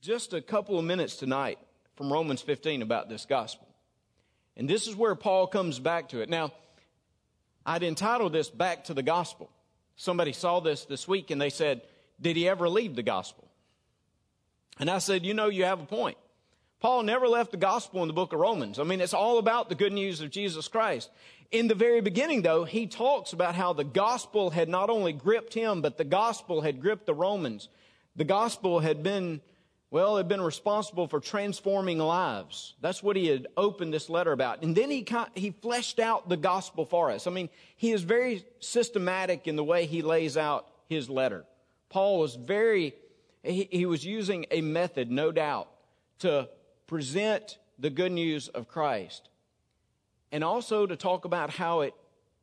just a couple of minutes tonight from Romans 15 about this gospel. And this is where Paul comes back to it. Now, I'd entitled this Back to the Gospel. Somebody saw this this week and they said, Did he ever leave the gospel? And I said, You know, you have a point. Paul never left the gospel in the book of Romans. I mean, it's all about the good news of Jesus Christ. In the very beginning, though, he talks about how the gospel had not only gripped him, but the gospel had gripped the Romans. The gospel had been, well, had been responsible for transforming lives. That's what he had opened this letter about. And then he, he fleshed out the gospel for us. I mean, he is very systematic in the way he lays out his letter. Paul was very, he, he was using a method, no doubt, to present the good news of Christ and also to talk about how it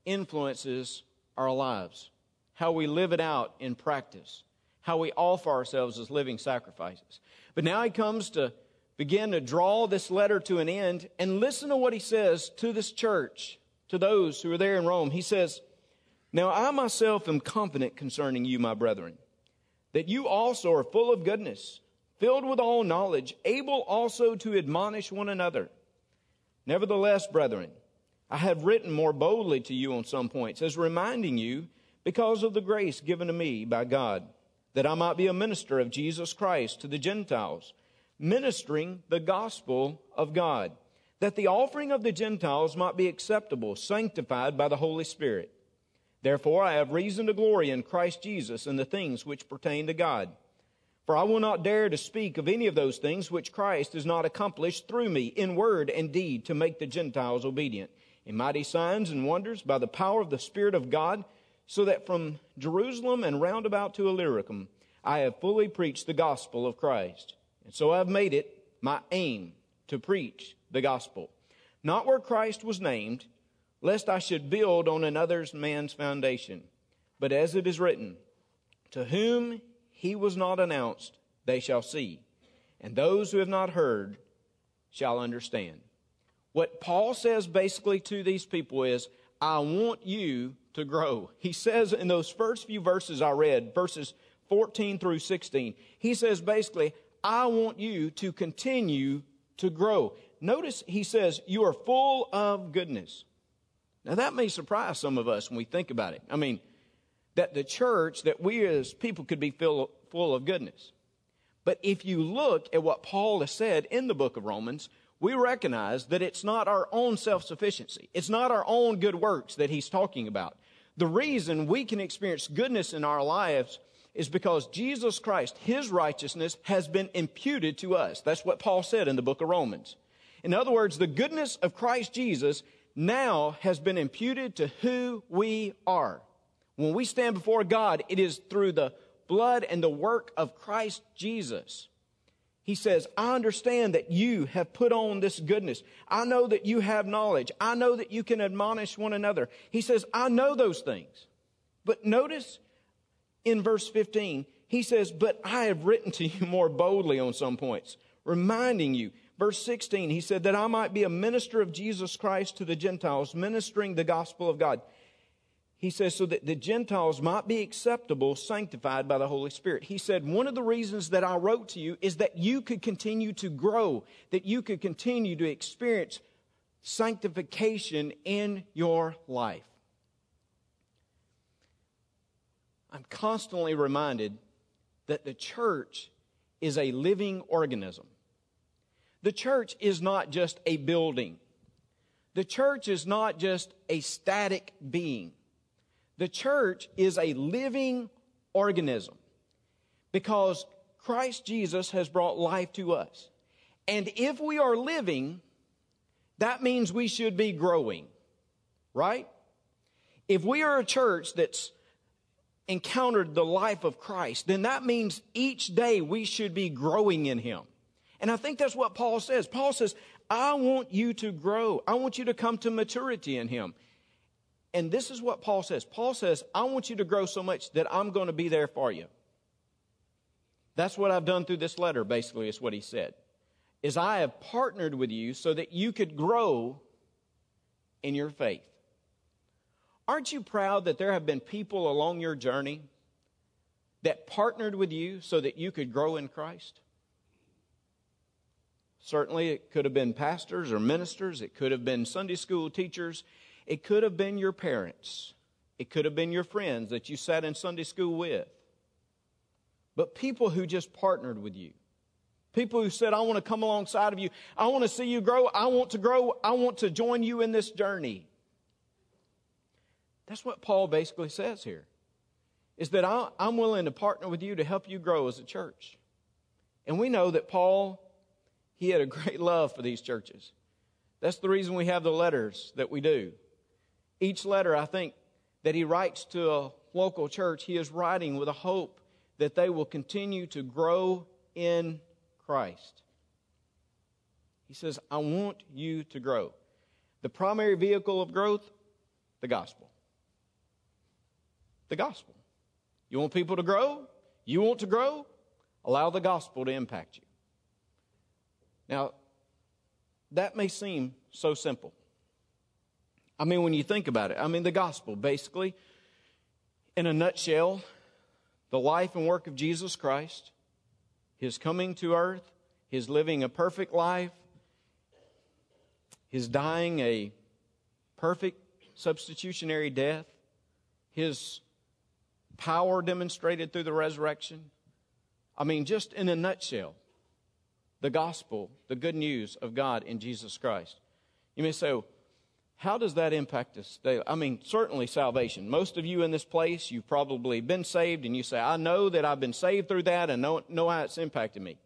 influences our lives, how we live it out in practice, how we offer ourselves as living sacrifices. But now he comes to begin to draw this letter to an end and listen to what he says to this church, to those who are there in Rome. He says, Now I myself am confident concerning you, my brethren, that you also are full of goodness filled with all knowledge, able also to admonish one another. Nevertheless, brethren, I have written more boldly to you on some points, as reminding you, because of the grace given to me by God, that I might be a minister of Jesus Christ to the Gentiles, ministering the gospel of God, that the offering of the Gentiles might be acceptable, sanctified by the Holy Spirit. Therefore, I have reason to glory in Christ Jesus in the things which pertain to God for I will not dare to speak of any of those things which Christ has not accomplished through me in word and deed to make the Gentiles obedient, in mighty signs and wonders by the power of the Spirit of God, so that from Jerusalem and round about to Illyricum I have fully preached the gospel of Christ. And so I have made it my aim to preach the gospel, not where Christ was named, lest I should build on another man's foundation, but as it is written, to whom he was not announced, they shall see. And those who have not heard shall understand. What Paul says basically to these people is, I want you to grow. He says in those first few verses I read, verses 14 through 16, he says basically, I want you to continue to grow. Notice he says, You are full of goodness. Now that may surprise some of us when we think about it. I mean, that the church, that we as people could be full, full of goodness. But if you look at what Paul has said in the book of Romans, we recognize that it's not our own self sufficiency. It's not our own good works that he's talking about. The reason we can experience goodness in our lives is because Jesus Christ, his righteousness, has been imputed to us. That's what Paul said in the book of Romans. In other words, the goodness of Christ Jesus now has been imputed to who we are. When we stand before God, it is through the blood and the work of Christ Jesus. He says, I understand that you have put on this goodness. I know that you have knowledge. I know that you can admonish one another. He says, I know those things. But notice in verse 15, he says, But I have written to you more boldly on some points, reminding you. Verse 16, he said, That I might be a minister of Jesus Christ to the Gentiles, ministering the gospel of God he says, so that the Gentiles might be acceptable, sanctified by the Holy Spirit. He said, one of the reasons that I wrote to you is that you could continue to grow, that you could continue to experience sanctification in your life. I'm constantly reminded that the church is a living organism. The church is not just a building. The church is not just a static being. The church is a living organism because Christ Jesus has brought life to us. And if we are living, that means we should be growing, right? If we are a church that's encountered the life of Christ, then that means each day we should be growing in Him. And I think that's what Paul says. Paul says, I want you to grow. I want you to come to maturity in Him. And this is what Paul says. Paul says, I want you to grow so much that I'm going to be there for you. That's what I've done through this letter, basically, is what he said. Is I have partnered with you so that you could grow in your faith. Aren't you proud that there have been people along your journey that partnered with you so that you could grow in Christ? Certainly, it could have been pastors or ministers, it could have been Sunday school teachers, it could have been your parents, it could have been your friends that you sat in Sunday school with. But people who just partnered with you, people who said, I want to come alongside of you, I want to see you grow, I want to grow, I want to join you in this journey. That's what Paul basically says here. Is that I'm willing to partner with you to help you grow as a church. And we know that Paul, he had a great love for these churches. That's the reason we have the letters that we do. Each letter, I think, that he writes to a local church, he is writing with a hope that they will continue to grow in Christ. He says, I want you to grow. The primary vehicle of growth, the gospel the gospel. You want people to grow? You want to grow? Allow the gospel to impact you. Now, that may seem so simple. I mean, when you think about it, I mean, the gospel, basically, in a nutshell, the life and work of Jesus Christ, his coming to earth, his living a perfect life, his dying a perfect substitutionary death, his power demonstrated through the resurrection. I mean, just in a nutshell, the gospel, the good news of God in Jesus Christ. You may say, how does that impact us daily? I mean, certainly salvation. Most of you in this place, you've probably been saved, and you say, I know that I've been saved through that and know, know how it's impacted me.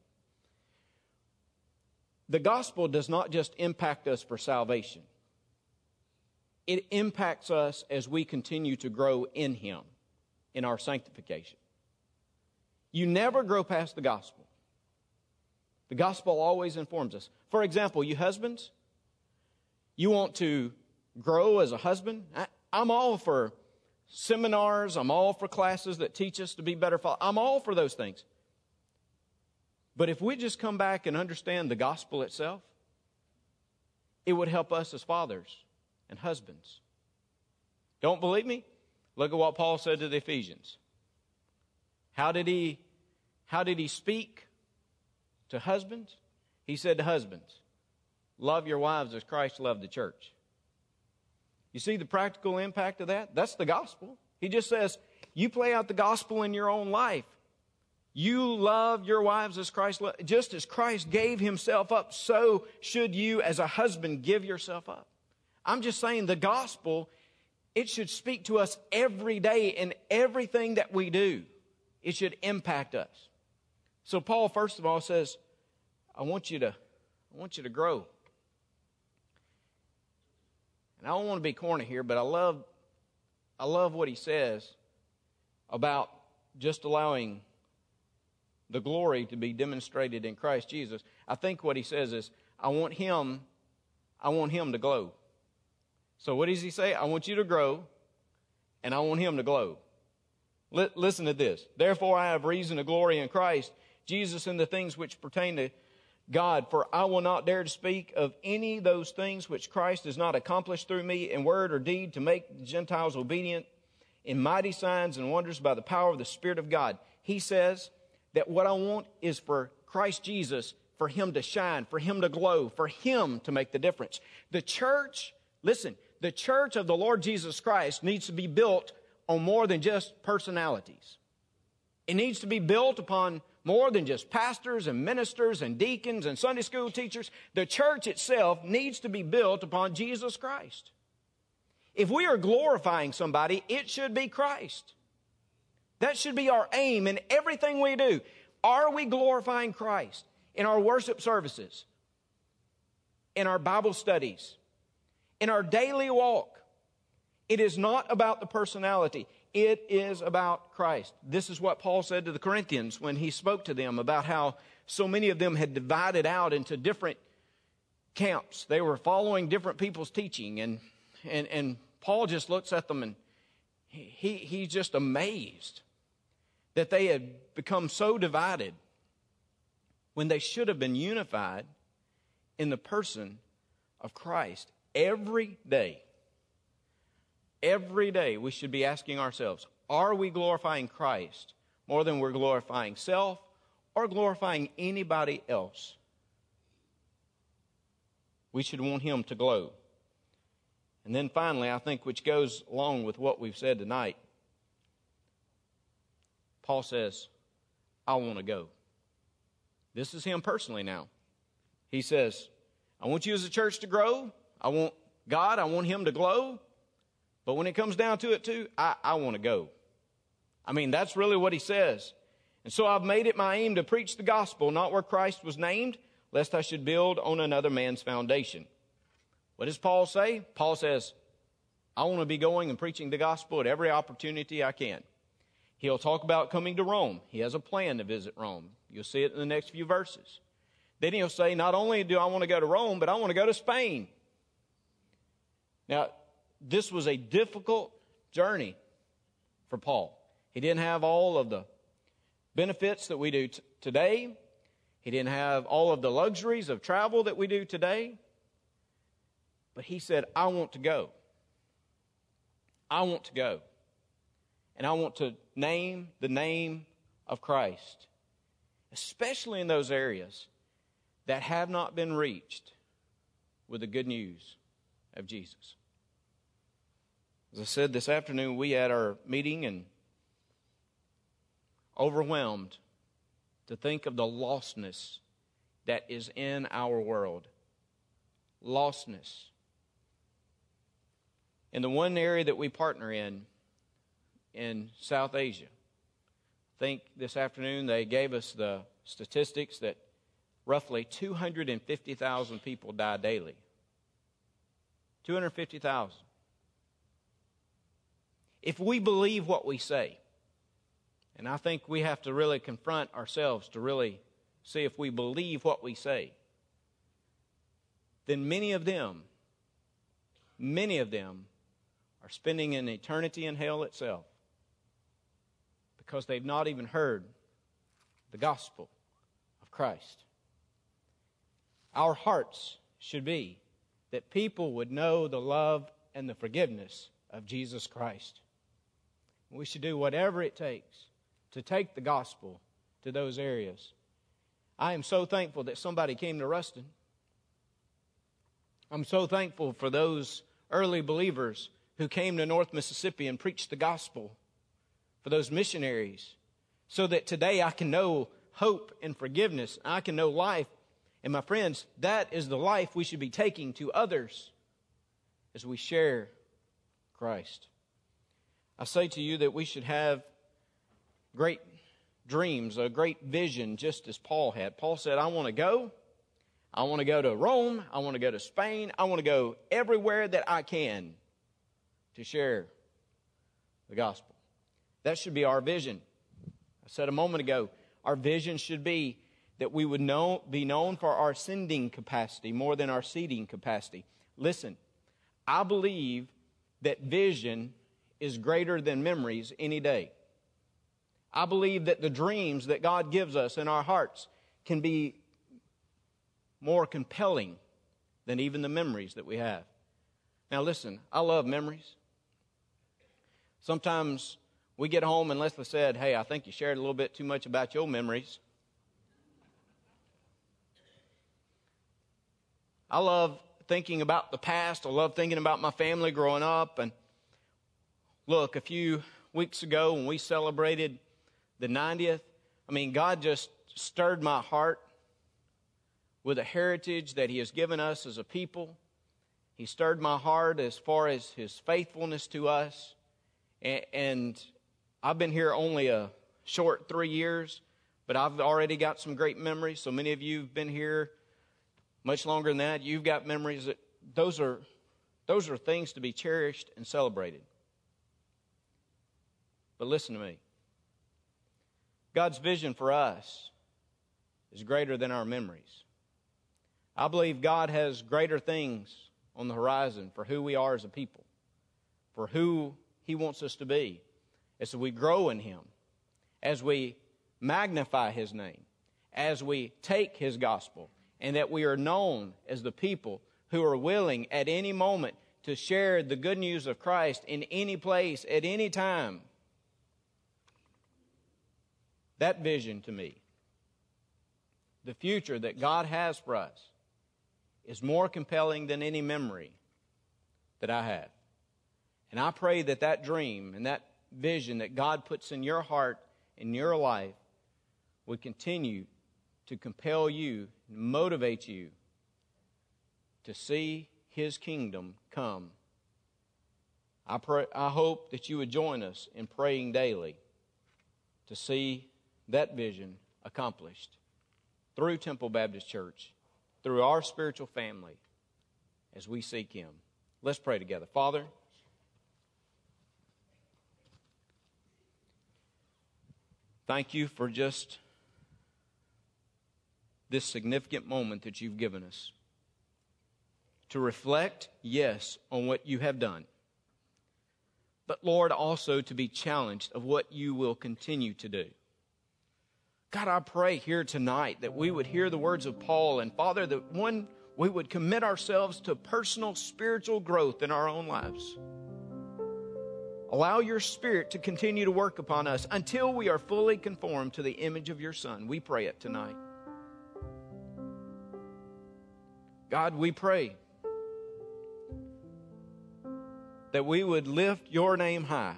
The gospel does not just impact us for salvation, it impacts us as we continue to grow in Him in our sanctification. You never grow past the gospel. The gospel always informs us. For example, you husbands, you want to grow as a husband. I, am all for seminars, I'm all for classes that teach us to be better fathers. I'm all for those things. But if we just come back and understand the gospel itself, it would help us as fathers and husbands. Don't believe me? Look at what Paul said to the Ephesians. How did he, how did he speak to husbands? He said to husbands, Love your wives as Christ loved the church. You see the practical impact of that? That's the gospel. He just says, You play out the gospel in your own life. You love your wives as Christ loved. Just as Christ gave himself up, so should you, as a husband, give yourself up. I'm just saying the gospel it should speak to us every day in everything that we do. It should impact us. So Paul, first of all, says, I want you to, I want you to grow. And I don't want to be corny here, but I love, I love what he says about just allowing the glory to be demonstrated in Christ Jesus. I think what he says is, I want him, I want him to glow. So what does he say? I want you to grow, and I want him to glow. Listen to this. Therefore, I have reason to glory in Christ, Jesus, in the things which pertain to God, for I will not dare to speak of any those things which Christ has not accomplished through me in word or deed to make the Gentiles obedient in mighty signs and wonders by the power of the Spirit of God. He says that what I want is for Christ Jesus, for him to shine, for him to glow, for him to make the difference. The church, listen, the church of the Lord Jesus Christ needs to be built on more than just personalities. It needs to be built upon more than just pastors and ministers and deacons and Sunday school teachers. The church itself needs to be built upon Jesus Christ. If we are glorifying somebody, it should be Christ. That should be our aim in everything we do. Are we glorifying Christ in our worship services, in our Bible studies, in our daily walk, it is not about the personality. It is about Christ. This is what Paul said to the Corinthians when he spoke to them about how so many of them had divided out into different camps. They were following different people's teaching. And, and, and Paul just looks at them and he, he's just amazed that they had become so divided when they should have been unified in the person of Christ every day, every day we should be asking ourselves are we glorifying Christ more than we're glorifying self or glorifying anybody else? We should want him to glow. And then finally, I think, which goes along with what we've said tonight, Paul says, I want to go. This is him personally now. He says, I want you as a church to grow. I want God, I want him to glow. But when it comes down to it, too, I, I want to go. I mean, that's really what he says. And so I've made it my aim to preach the gospel, not where Christ was named, lest I should build on another man's foundation. What does Paul say? Paul says, I want to be going and preaching the gospel at every opportunity I can. He'll talk about coming to Rome. He has a plan to visit Rome. You'll see it in the next few verses. Then he'll say, Not only do I want to go to Rome, but I want to go to Spain. Now, this was a difficult journey for Paul. He didn't have all of the benefits that we do t- today. He didn't have all of the luxuries of travel that we do today. But he said, I want to go. I want to go. And I want to name the name of Christ, especially in those areas that have not been reached with the good news of Jesus. As I said this afternoon, we had our meeting and overwhelmed to think of the lostness that is in our world. Lostness. In the one area that we partner in, in South Asia, I think this afternoon they gave us the statistics that roughly 250,000 people die daily. 250,000. If we believe what we say, and I think we have to really confront ourselves to really see if we believe what we say, then many of them, many of them are spending an eternity in hell itself because they've not even heard the gospel of Christ. Our hearts should be that people would know the love and the forgiveness of Jesus Christ. We should do whatever it takes to take the gospel to those areas. I am so thankful that somebody came to Ruston. I'm so thankful for those early believers who came to North Mississippi and preached the gospel, for those missionaries, so that today I can know hope and forgiveness. I can know life. And my friends, that is the life we should be taking to others as we share Christ. I say to you that we should have great dreams, a great vision, just as Paul had. Paul said, I want to go. I want to go to Rome. I want to go to Spain. I want to go everywhere that I can to share the gospel. That should be our vision. I said a moment ago, our vision should be that we would know, be known for our sending capacity more than our seating capacity. Listen, I believe that vision is greater than memories any day. I believe that the dreams that God gives us in our hearts can be more compelling than even the memories that we have. Now, listen, I love memories. Sometimes we get home and Leslie said, Hey, I think you shared a little bit too much about your memories. I love thinking about the past. I love thinking about my family growing up. And look, a few weeks ago when we celebrated the 90th, I mean, God just stirred my heart with a heritage that He has given us as a people. He stirred my heart as far as His faithfulness to us. And I've been here only a short three years, but I've already got some great memories. So many of you have been here much longer than that. You've got memories that those are, those are things to be cherished and celebrated. But listen to me. God's vision for us is greater than our memories. I believe God has greater things on the horizon for who we are as a people, for who He wants us to be, as we grow in Him, as we magnify His name, as we take His gospel, and that we are known as the people who are willing at any moment to share the good news of Christ in any place, at any time. That vision to me, the future that God has for us, is more compelling than any memory that I have. And I pray that that dream and that vision that God puts in your heart, in your life, would continue to compel you, motivate you to see His kingdom come. I, pray, I hope that you would join us in praying daily to see that vision accomplished through Temple Baptist Church, through our spiritual family, as we seek Him. Let's pray together. Father, thank you for just this significant moment that you've given us. To reflect, yes, on what you have done. But Lord, also to be challenged of what you will continue to do. God, I pray here tonight that we would hear the words of Paul and Father, that one, we would commit ourselves to personal spiritual growth in our own lives. Allow your Spirit to continue to work upon us until we are fully conformed to the image of your Son. We pray it tonight. God, we pray that we would lift your name high,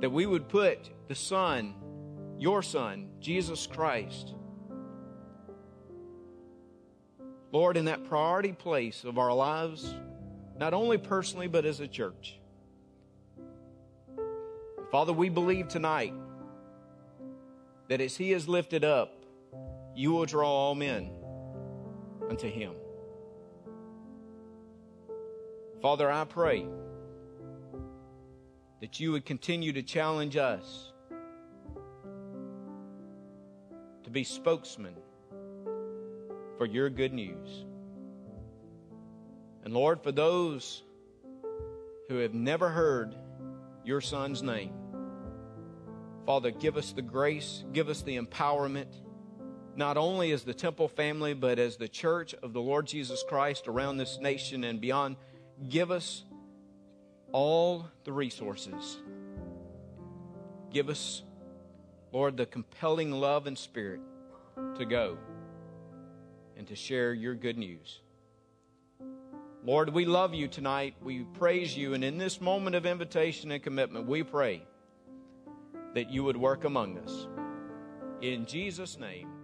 that we would put the Son, your Son, Jesus Christ, Lord, in that priority place of our lives, not only personally, but as a church. Father, we believe tonight that as He is lifted up, you will draw all men unto him. Father, I pray that you would continue to challenge us to be spokesmen for your good news. And Lord, for those who have never heard your son's name, Father, give us the grace, give us the empowerment not only as the temple family, but as the church of the Lord Jesus Christ around this nation and beyond. Give us all the resources. Give us, Lord, the compelling love and spirit to go and to share your good news. Lord, we love you tonight. We praise you. And in this moment of invitation and commitment, we pray that you would work among us. In Jesus' name.